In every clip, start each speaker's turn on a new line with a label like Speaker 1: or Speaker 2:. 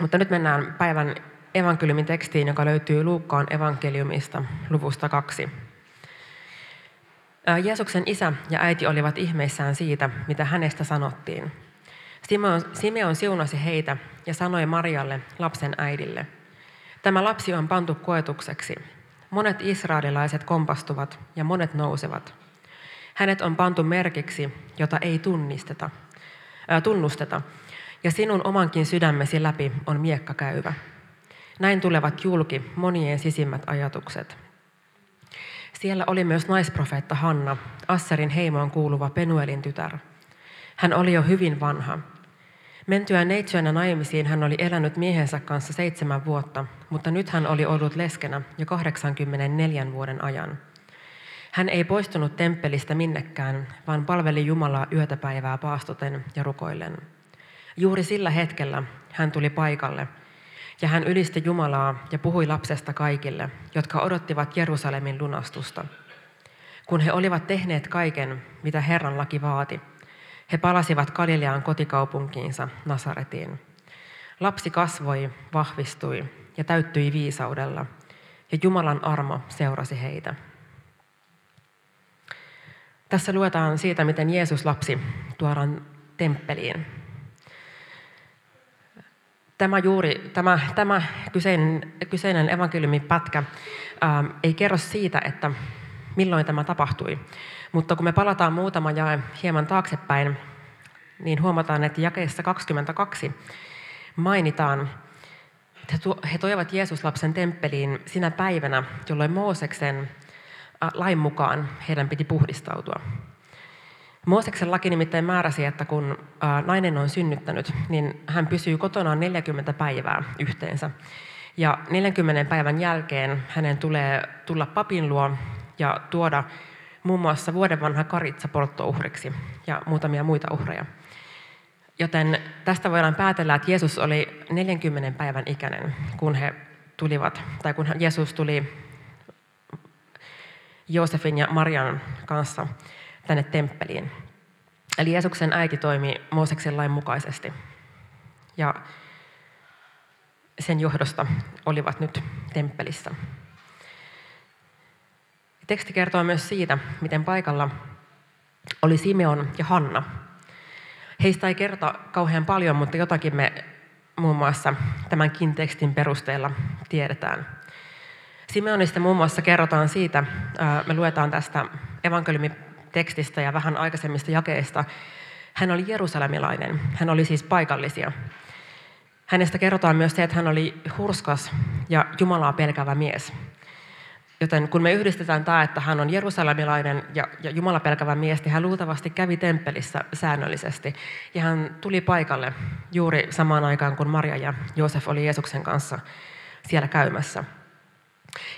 Speaker 1: Mutta nyt mennään päivän evankeliumin tekstiin, joka löytyy Luukkaan evankeliumista luvusta kaksi. Jeesuksen isä ja äiti olivat ihmeissään siitä, mitä hänestä sanottiin. Simeon, Simeon siunasi heitä ja sanoi Marialle, lapsen äidille, tämä lapsi on pantu koetukseksi. Monet israelilaiset kompastuvat ja monet nousevat. Hänet on pantu merkiksi, jota ei tunnisteta, ää, tunnusteta, ja sinun omankin sydämesi läpi on miekka käyvä. Näin tulevat julki monien sisimmät ajatukset. Siellä oli myös naisprofeetta Hanna, Assarin heimoon kuuluva Penuelin tytär. Hän oli jo hyvin vanha. Mentyään neitsyenä naimisiin hän oli elänyt miehensä kanssa seitsemän vuotta, mutta nyt hän oli ollut leskenä jo 84 vuoden ajan. Hän ei poistunut temppelistä minnekään, vaan palveli Jumalaa yötä päivää paastoten ja rukoillen. Juuri sillä hetkellä hän tuli paikalle, ja hän ylisti Jumalaa ja puhui lapsesta kaikille, jotka odottivat Jerusalemin lunastusta. Kun he olivat tehneet kaiken, mitä Herran laki vaati, he palasivat Galilean kotikaupunkiinsa Nasaretiin. Lapsi kasvoi, vahvistui ja täyttyi viisaudella, ja Jumalan armo seurasi heitä. Tässä luetaan siitä, miten Jeesus lapsi tuodaan temppeliin. Tämä, juuri, tämä, tämä kyseinen, kyseinen evankeliumin pätkä ää, ei kerro siitä, että milloin tämä tapahtui. Mutta kun me palataan muutama jae hieman taaksepäin, niin huomataan, että jakeessa 22 mainitaan, että he toivat Jeesuslapsen temppeliin sinä päivänä, jolloin Mooseksen lain mukaan heidän piti puhdistautua. Mooseksen laki nimittäin määräsi, että kun nainen on synnyttänyt, niin hän pysyy kotona 40 päivää yhteensä. Ja 40 päivän jälkeen hänen tulee tulla papin luo ja tuoda muun muassa vuoden vanha karitsa polttouhriksi ja muutamia muita uhreja. Joten tästä voidaan päätellä, että Jeesus oli 40 päivän ikäinen, kun he tulivat, tai kun Jeesus tuli Joosefin ja Marian kanssa tänne temppeliin. Eli Jeesuksen äiti toimi Mooseksen lain mukaisesti. Ja sen johdosta olivat nyt temppelissä. Teksti kertoo myös siitä, miten paikalla oli Simeon ja Hanna. Heistä ei kerta kauhean paljon, mutta jotakin me muun muassa tämänkin tekstin perusteella tiedetään. Simeonista muun muassa kerrotaan siitä, me luetaan tästä evankeliumin tekstistä ja vähän aikaisemmista jakeista. Hän oli jerusalemilainen, hän oli siis paikallisia. Hänestä kerrotaan myös se, että hän oli hurskas ja Jumalaa pelkävä mies. Joten kun me yhdistetään tämä, että hän on jerusalemilainen ja, ja Jumala pelkävä mies, niin hän luultavasti kävi temppelissä säännöllisesti. Ja hän tuli paikalle juuri samaan aikaan, kun Maria ja Joosef oli Jeesuksen kanssa siellä käymässä.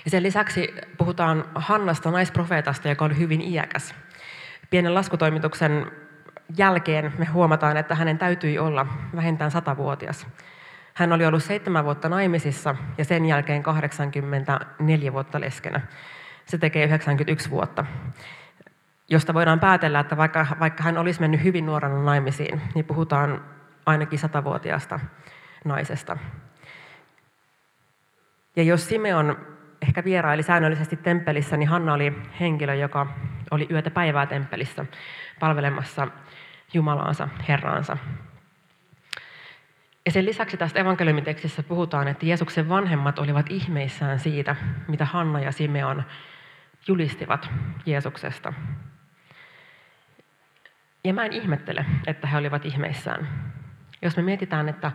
Speaker 1: Ja sen lisäksi puhutaan Hannasta, naisprofeetasta, joka oli hyvin iäkäs. Pienen laskutoimituksen jälkeen me huomataan, että hänen täytyi olla vähintään satavuotias. Hän oli ollut seitsemän vuotta naimisissa ja sen jälkeen 84 vuotta leskenä. Se tekee 91 vuotta, josta voidaan päätellä, että vaikka, vaikka hän olisi mennyt hyvin nuorena naimisiin, niin puhutaan ainakin satavuotiaasta naisesta. Ja jos Simeon ehkä vieraili säännöllisesti temppelissä, niin Hanna oli henkilö, joka oli yötä päivää temppelissä palvelemassa Jumalaansa, Herraansa. Ja sen lisäksi tästä evankeliumitekstissä puhutaan, että Jeesuksen vanhemmat olivat ihmeissään siitä, mitä Hanna ja Simeon julistivat Jeesuksesta. Ja mä en ihmettele, että he olivat ihmeissään. Jos me mietitään, että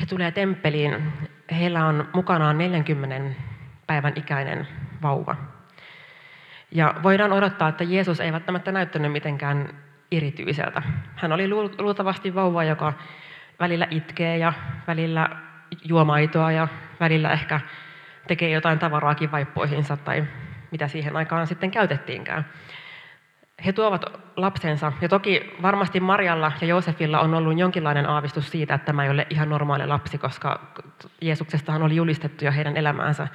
Speaker 1: he tulee temppeliin, heillä on mukanaan 40 päivän ikäinen vauva. Ja voidaan odottaa, että Jeesus ei välttämättä näyttänyt mitenkään erityiseltä. Hän oli luultavasti vauva, joka välillä itkee ja välillä juo maitoa ja välillä ehkä tekee jotain tavaraakin vaippoihinsa tai mitä siihen aikaan sitten käytettiinkään. He tuovat lapsensa, ja toki varmasti Marjalla ja Joosefilla on ollut jonkinlainen aavistus siitä, että tämä ei ole ihan normaali lapsi, koska Jeesuksestahan oli julistettu jo heidän elämäänsä.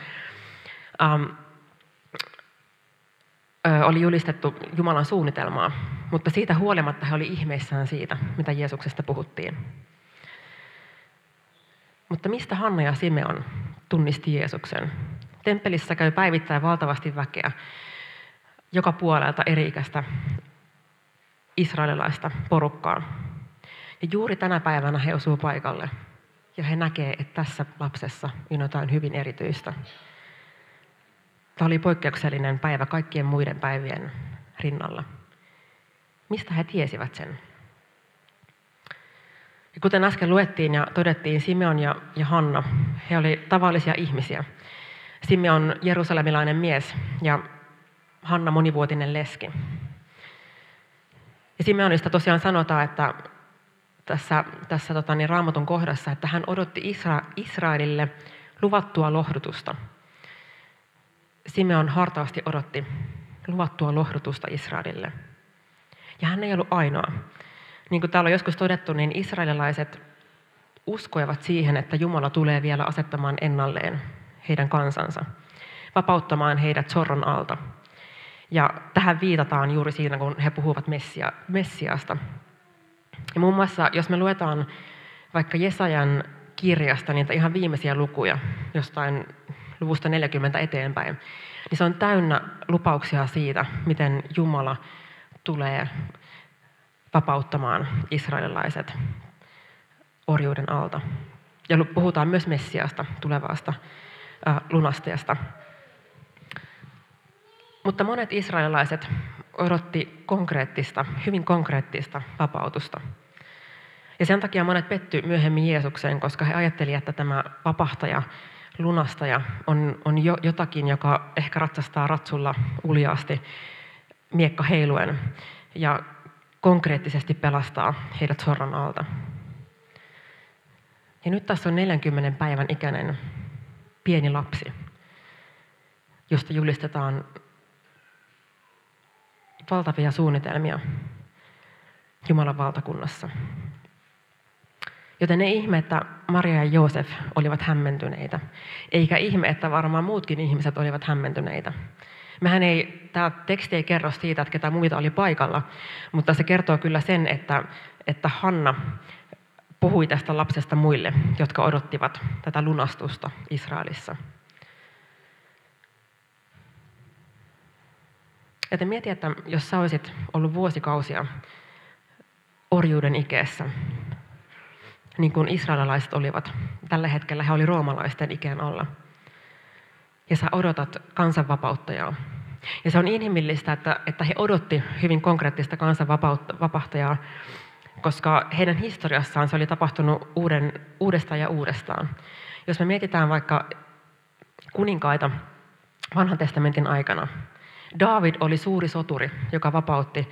Speaker 1: Oli julistettu Jumalan suunnitelmaa, mutta siitä huolimatta he oli ihmeissään siitä, mitä Jeesuksesta puhuttiin. Mutta mistä Hanna ja Simeon tunnisti Jeesuksen? Temppelissä käy päivittäin valtavasti väkeä, joka puolelta eri-ikäistä israelilaista porukkaa. Ja juuri tänä päivänä he osuu paikalle ja he näkee, että tässä lapsessa on jotain hyvin erityistä. Tämä oli poikkeuksellinen päivä kaikkien muiden päivien rinnalla. Mistä he tiesivät sen? Ja kuten äsken luettiin ja todettiin, Simeon ja, ja Hanna, he olivat tavallisia ihmisiä. Simeon jerusalemilainen mies ja Hanna monivuotinen leski. Ja Simeonista tosiaan sanotaan, että tässä, tässä tota, niin, raamatun kohdassa, että hän odotti Isra, Israelille luvattua lohdutusta. Simeon hartaasti odotti luvattua lohdutusta Israelille. Ja hän ei ollut ainoa. Niin kuin täällä on joskus todettu, niin israelilaiset uskoivat siihen, että Jumala tulee vielä asettamaan ennalleen heidän kansansa, vapauttamaan heidät sorron alta. Ja tähän viitataan juuri siinä, kun he puhuvat messia, Messiasta. Ja muun muassa, jos me luetaan vaikka Jesajan kirjasta niitä ihan viimeisiä lukuja, jostain luvusta 40 eteenpäin, niin se on täynnä lupauksia siitä, miten Jumala tulee vapauttamaan israelilaiset orjuuden alta. Ja puhutaan myös Messiasta, tulevasta äh, lunastajasta. Mutta monet israelilaiset odotti konkreettista, hyvin konkreettista vapautusta. Ja sen takia monet petty myöhemmin Jeesukseen, koska he ajattelivat, että tämä vapahtaja, lunastaja on, on jo, jotakin, joka ehkä ratsastaa ratsulla uljaasti miekka heiluen ja konkreettisesti pelastaa heidät sorran alta. Ja nyt tässä on 40 päivän ikäinen pieni lapsi, josta julistetaan valtavia suunnitelmia Jumalan valtakunnassa. Joten ei ihme, että Maria ja Joosef olivat hämmentyneitä. Eikä ihme, että varmaan muutkin ihmiset olivat hämmentyneitä. Mehän ei, tämä teksti ei kerro siitä, että ketä muita oli paikalla, mutta se kertoo kyllä sen, että, että Hanna puhui tästä lapsesta muille, jotka odottivat tätä lunastusta Israelissa. Joten mieti, että jos sä olisit ollut vuosikausia orjuuden ikeessä, niin kuin israelilaiset olivat. Tällä hetkellä he olivat roomalaisten ikään alla. Ja sä odotat kansanvapauttajaa. Ja se on inhimillistä, että, että he odotti hyvin konkreettista kansanvapahtajaa, koska heidän historiassaan se oli tapahtunut uuden, uudestaan ja uudestaan. Jos me mietitään vaikka kuninkaita vanhan testamentin aikana, David oli suuri soturi, joka vapautti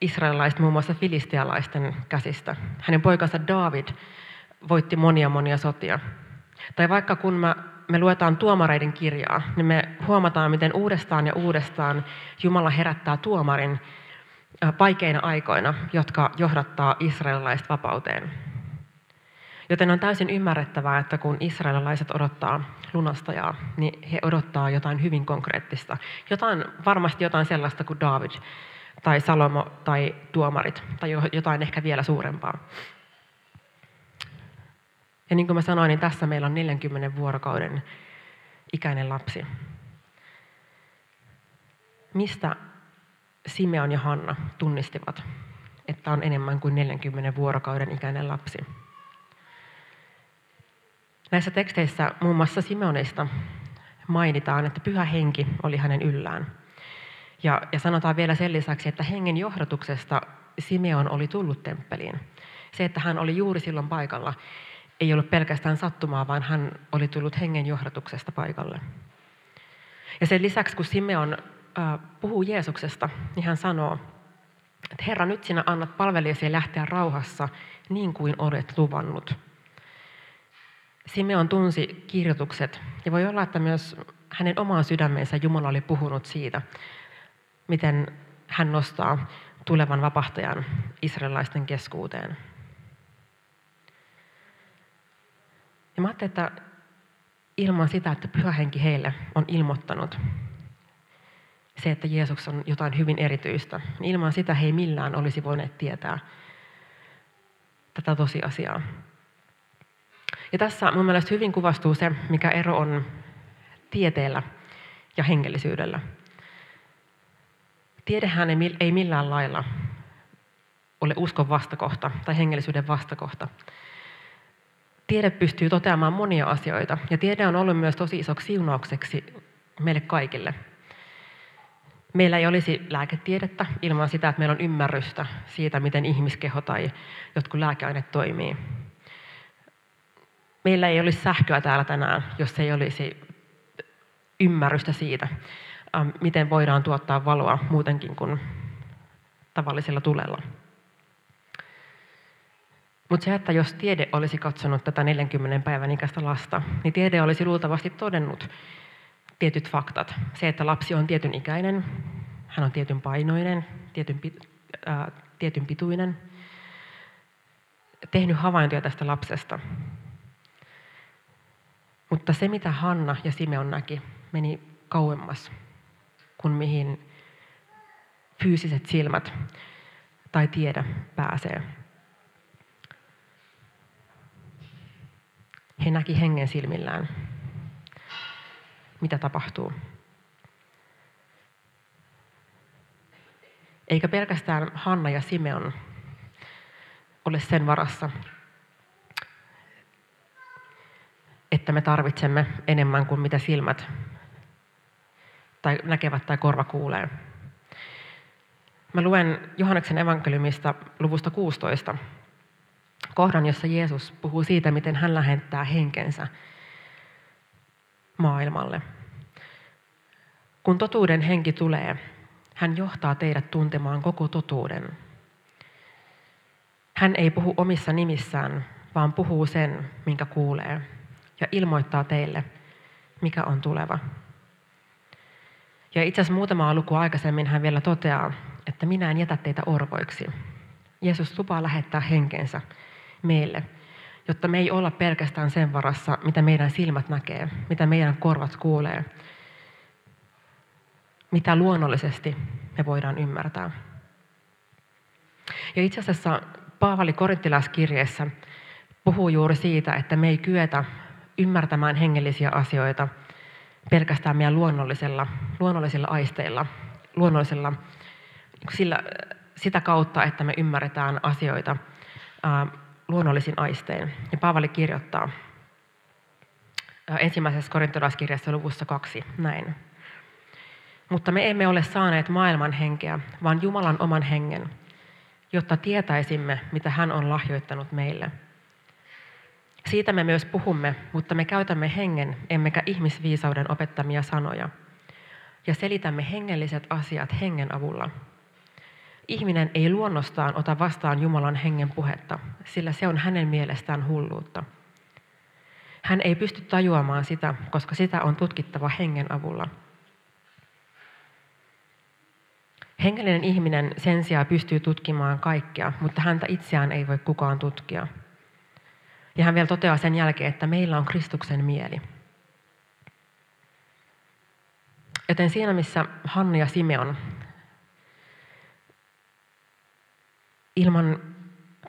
Speaker 1: israelilaiset muun muassa filistialaisten käsistä. Hänen poikansa David voitti monia monia sotia. Tai vaikka kun mä, me luetaan tuomareiden kirjaa, niin me huomataan, miten uudestaan ja uudestaan Jumala herättää tuomarin vaikeina aikoina, jotka johdattaa israelilaiset vapauteen. Joten on täysin ymmärrettävää, että kun israelilaiset odottaa lunastajaa, niin he odottaa jotain hyvin konkreettista. Jotain, varmasti jotain sellaista kuin David tai Salomo tai tuomarit tai jotain ehkä vielä suurempaa. Ja niin kuin mä sanoin, niin tässä meillä on 40 vuorokauden ikäinen lapsi. Mistä Simeon ja Hanna tunnistivat, että on enemmän kuin 40 vuorokauden ikäinen lapsi? Näissä teksteissä muun muassa Simeonista mainitaan, että pyhä henki oli hänen yllään. Ja, ja sanotaan vielä sen lisäksi, että hengen johdatuksesta Simeon oli tullut temppeliin. Se, että hän oli juuri silloin paikalla, ei ollut pelkästään sattumaa, vaan hän oli tullut hengen johdatuksesta paikalle. Ja sen lisäksi, kun Simeon äh, puhuu Jeesuksesta, niin hän sanoo, että Herra, nyt sinä annat palvelijasi lähteä rauhassa niin kuin olet luvannut. Simeon tunsi kirjoitukset ja voi olla, että myös hänen omaan sydämensä Jumala oli puhunut siitä, miten hän nostaa tulevan vapahtajan israelilaisten keskuuteen. Ja mä ajattelin, että ilman sitä, että pyhä henki heille on ilmoittanut se, että Jeesus on jotain hyvin erityistä, niin ilman sitä he ei millään olisi voineet tietää tätä tosiasiaa. Ja tässä mun mielestä hyvin kuvastuu se, mikä ero on tieteellä ja hengellisyydellä. Tiedehän ei millään lailla ole uskon vastakohta tai hengellisyyden vastakohta. Tiede pystyy toteamaan monia asioita ja tiede on ollut myös tosi isoksi siunaukseksi meille kaikille. Meillä ei olisi lääketiedettä ilman sitä, että meillä on ymmärrystä siitä, miten ihmiskeho tai jotkut lääkeaineet toimii. Meillä ei olisi sähköä täällä tänään, jos ei olisi ymmärrystä siitä, miten voidaan tuottaa valoa muutenkin kuin tavallisella tulella. Mutta se, että jos tiede olisi katsonut tätä 40 päivän ikäistä lasta, niin tiede olisi luultavasti todennut tietyt faktat. Se, että lapsi on tietyn ikäinen, hän on tietyn painoinen, tietyn, ää, tietyn pituinen, tehnyt havaintoja tästä lapsesta. Mutta se, mitä Hanna ja Simeon näki, meni kauemmas kuin mihin fyysiset silmät tai tiedä pääsee. He näki hengen silmillään, mitä tapahtuu. Eikä pelkästään Hanna ja Simeon ole sen varassa, että me tarvitsemme enemmän kuin mitä silmät tai näkevät tai korva kuulee. Mä luen Johanneksen evankeliumista luvusta 16 kohdan, jossa Jeesus puhuu siitä, miten hän lähettää henkensä maailmalle. Kun totuuden henki tulee, hän johtaa teidät tuntemaan koko totuuden. Hän ei puhu omissa nimissään, vaan puhuu sen, minkä kuulee, ja ilmoittaa teille, mikä on tuleva. Ja itse asiassa muutama luku aikaisemmin hän vielä toteaa, että minä en jätä teitä orvoiksi. Jeesus lupaa lähettää henkensä meille, jotta me ei olla pelkästään sen varassa, mitä meidän silmät näkee, mitä meidän korvat kuulee, mitä luonnollisesti me voidaan ymmärtää. Ja itse asiassa Paavali korinttilaiskirjeessä puhuu juuri siitä, että me ei kyetä ymmärtämään hengellisiä asioita pelkästään meidän luonnollisella, luonnollisilla aisteilla, luonnollisella, sillä, sitä kautta, että me ymmärretään asioita ää, luonnollisin aistein. Ja Paavali kirjoittaa ää, ensimmäisessä korintolaiskirjassa luvussa kaksi näin. Mutta me emme ole saaneet maailman henkeä, vaan Jumalan oman hengen, jotta tietäisimme, mitä hän on lahjoittanut meille – siitä me myös puhumme, mutta me käytämme hengen, emmekä ihmisviisauden opettamia sanoja. Ja selitämme hengelliset asiat hengen avulla. Ihminen ei luonnostaan ota vastaan Jumalan hengen puhetta, sillä se on hänen mielestään hulluutta. Hän ei pysty tajuamaan sitä, koska sitä on tutkittava hengen avulla. Hengellinen ihminen sen sijaan pystyy tutkimaan kaikkea, mutta häntä itseään ei voi kukaan tutkia – ja hän vielä toteaa sen jälkeen, että meillä on Kristuksen mieli. Joten siinä, missä Hanna ja Simeon ilman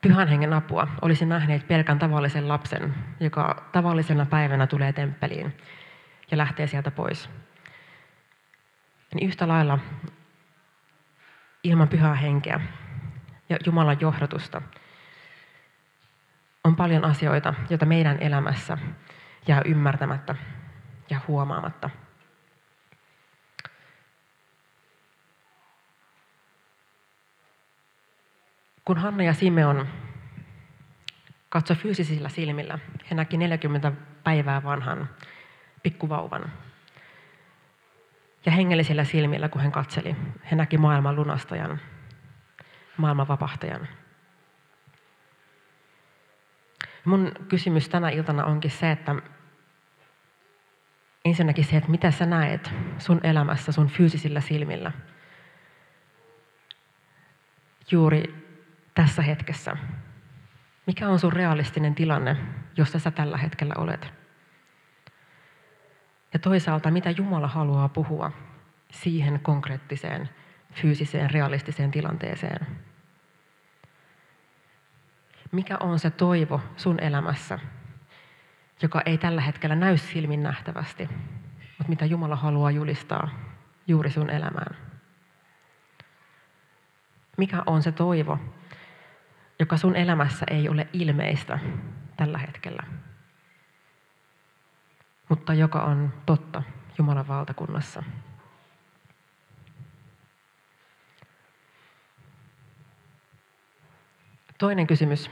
Speaker 1: pyhän hengen apua olisi nähneet pelkän tavallisen lapsen, joka tavallisena päivänä tulee temppeliin ja lähtee sieltä pois. Niin yhtä lailla ilman pyhää henkeä ja Jumalan johdatusta – on paljon asioita, joita meidän elämässä jää ymmärtämättä ja huomaamatta. Kun Hanna ja Simeon katsoi fyysisillä silmillä, he näki 40 päivää vanhan pikkuvauvan. Ja hengellisillä silmillä, kun hän katseli, he näki maailman lunastajan, maailman vapahtajan. Mun kysymys tänä iltana onkin se, että ensinnäkin se, että mitä sä näet sun elämässä, sun fyysisillä silmillä. Juuri tässä hetkessä. Mikä on sun realistinen tilanne, jossa sä tällä hetkellä olet? Ja toisaalta, mitä Jumala haluaa puhua siihen konkreettiseen, fyysiseen, realistiseen tilanteeseen? Mikä on se toivo sun elämässä, joka ei tällä hetkellä näy silmin nähtävästi, mutta mitä Jumala haluaa julistaa juuri sun elämään. Mikä on se toivo, joka sun elämässä ei ole ilmeistä tällä hetkellä, mutta joka on totta Jumalan valtakunnassa. Toinen kysymys,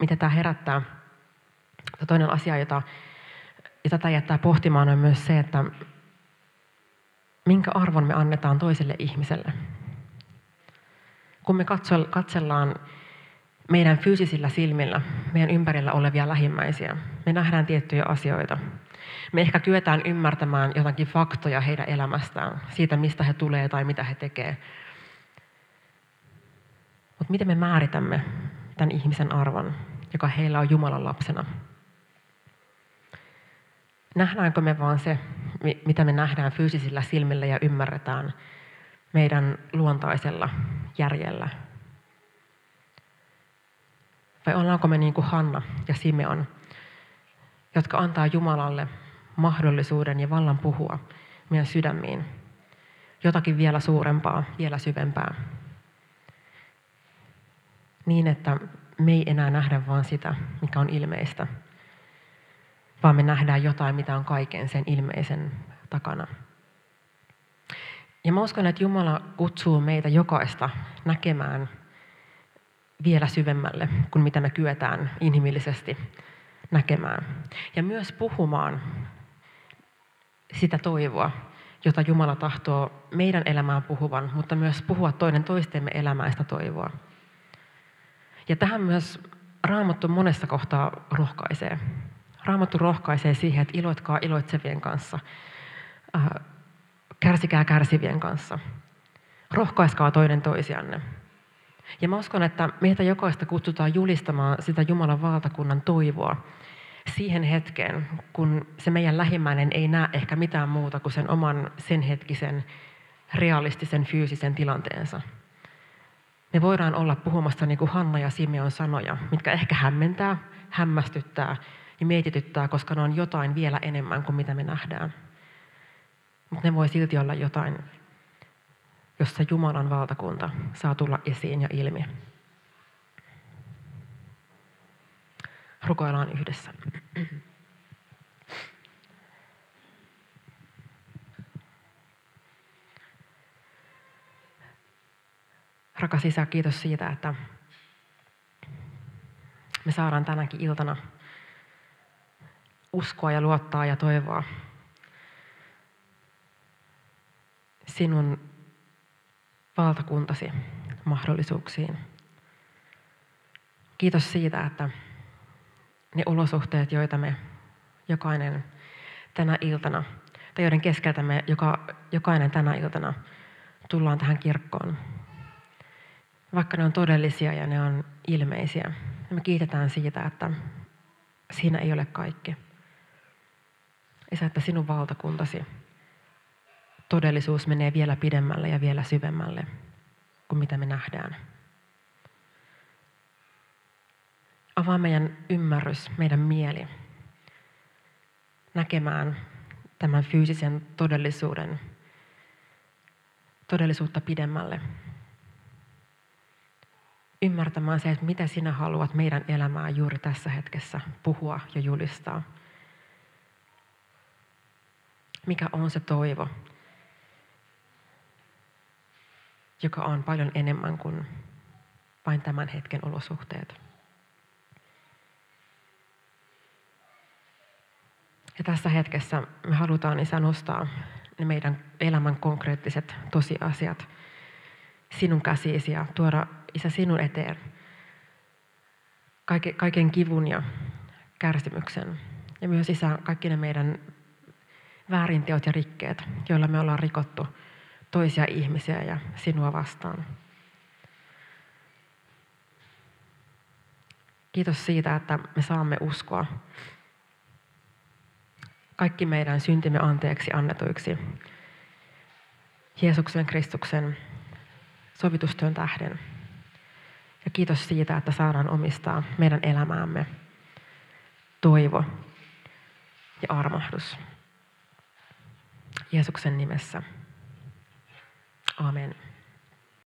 Speaker 1: mitä tämä herättää, tai toinen asia, jota, jota tämä jättää pohtimaan, on myös se, että minkä arvon me annetaan toiselle ihmiselle. Kun me katsellaan meidän fyysisillä silmillä meidän ympärillä olevia lähimmäisiä, me nähdään tiettyjä asioita. Me ehkä kyetään ymmärtämään jotakin faktoja heidän elämästään, siitä mistä he tulee tai mitä he tekevät. Mutta miten me määritämme tämän ihmisen arvon, joka heillä on Jumalan lapsena? Nähdäänkö me vaan se, mitä me nähdään fyysisillä silmillä ja ymmärretään meidän luontaisella järjellä? Vai ollaanko me niin kuin Hanna ja Simeon, jotka antaa Jumalalle mahdollisuuden ja vallan puhua meidän sydämiin jotakin vielä suurempaa, vielä syvempää? Niin, että me ei enää nähdä vain sitä, mikä on ilmeistä, vaan me nähdään jotain, mitä on kaiken sen ilmeisen takana. Ja mä uskon, että Jumala kutsuu meitä jokaista näkemään vielä syvemmälle kuin mitä me kyetään inhimillisesti näkemään. Ja myös puhumaan sitä toivoa, jota Jumala tahtoo meidän elämään puhuvan, mutta myös puhua toinen toistemme elämää sitä toivoa. Ja tähän myös Raamattu monessa kohtaa rohkaisee. Raamattu rohkaisee siihen, että iloitkaa iloitsevien kanssa, äh, kärsikää kärsivien kanssa. Rohkaiskaa toinen toisianne. Ja mä uskon, että meitä jokaista kutsutaan julistamaan sitä Jumalan valtakunnan toivoa siihen hetkeen, kun se meidän lähimmäinen ei näe ehkä mitään muuta kuin sen oman sen hetkisen realistisen fyysisen tilanteensa. Me voidaan olla puhumassa niin kuin Hanna ja Simeon sanoja, mitkä ehkä hämmentää, hämmästyttää ja mietityttää, koska ne on jotain vielä enemmän kuin mitä me nähdään. Mutta ne voi silti olla jotain, jossa Jumalan valtakunta saa tulla esiin ja ilmi. Rukoillaan yhdessä. Rakas Isä, kiitos siitä, että me saadaan tänäkin iltana uskoa ja luottaa ja toivoa sinun valtakuntasi mahdollisuuksiin. Kiitos siitä, että ne olosuhteet, joita me jokainen tänä iltana, tai joiden keskeltä me joka, jokainen tänä iltana tullaan tähän kirkkoon, vaikka ne on todellisia ja ne on ilmeisiä. Me kiitetään siitä, että siinä ei ole kaikki. Isä, että sinun valtakuntasi todellisuus menee vielä pidemmälle ja vielä syvemmälle kuin mitä me nähdään. Avaa meidän ymmärrys, meidän mieli näkemään tämän fyysisen todellisuuden, todellisuutta pidemmälle. Ymmärtämään se, että mitä sinä haluat meidän elämää juuri tässä hetkessä puhua ja julistaa. Mikä on se toivo, joka on paljon enemmän kuin vain tämän hetken olosuhteet. Ja tässä hetkessä me halutaan Isä nostaa ne meidän elämän konkreettiset tosiasiat sinun käsiisi ja tuoda Isä sinun eteen kaiken kivun ja kärsimyksen. Ja myös Isä kaikki ne meidän väärinteot ja rikkeet, joilla me ollaan rikottu toisia ihmisiä ja sinua vastaan. Kiitos siitä, että me saamme uskoa kaikki meidän syntimme anteeksi annetuiksi Jeesuksen Kristuksen sovitustyön tähden. Ja kiitos siitä, että saadaan omistaa meidän elämäämme toivo ja armahdus. Jeesuksen nimessä. Amen.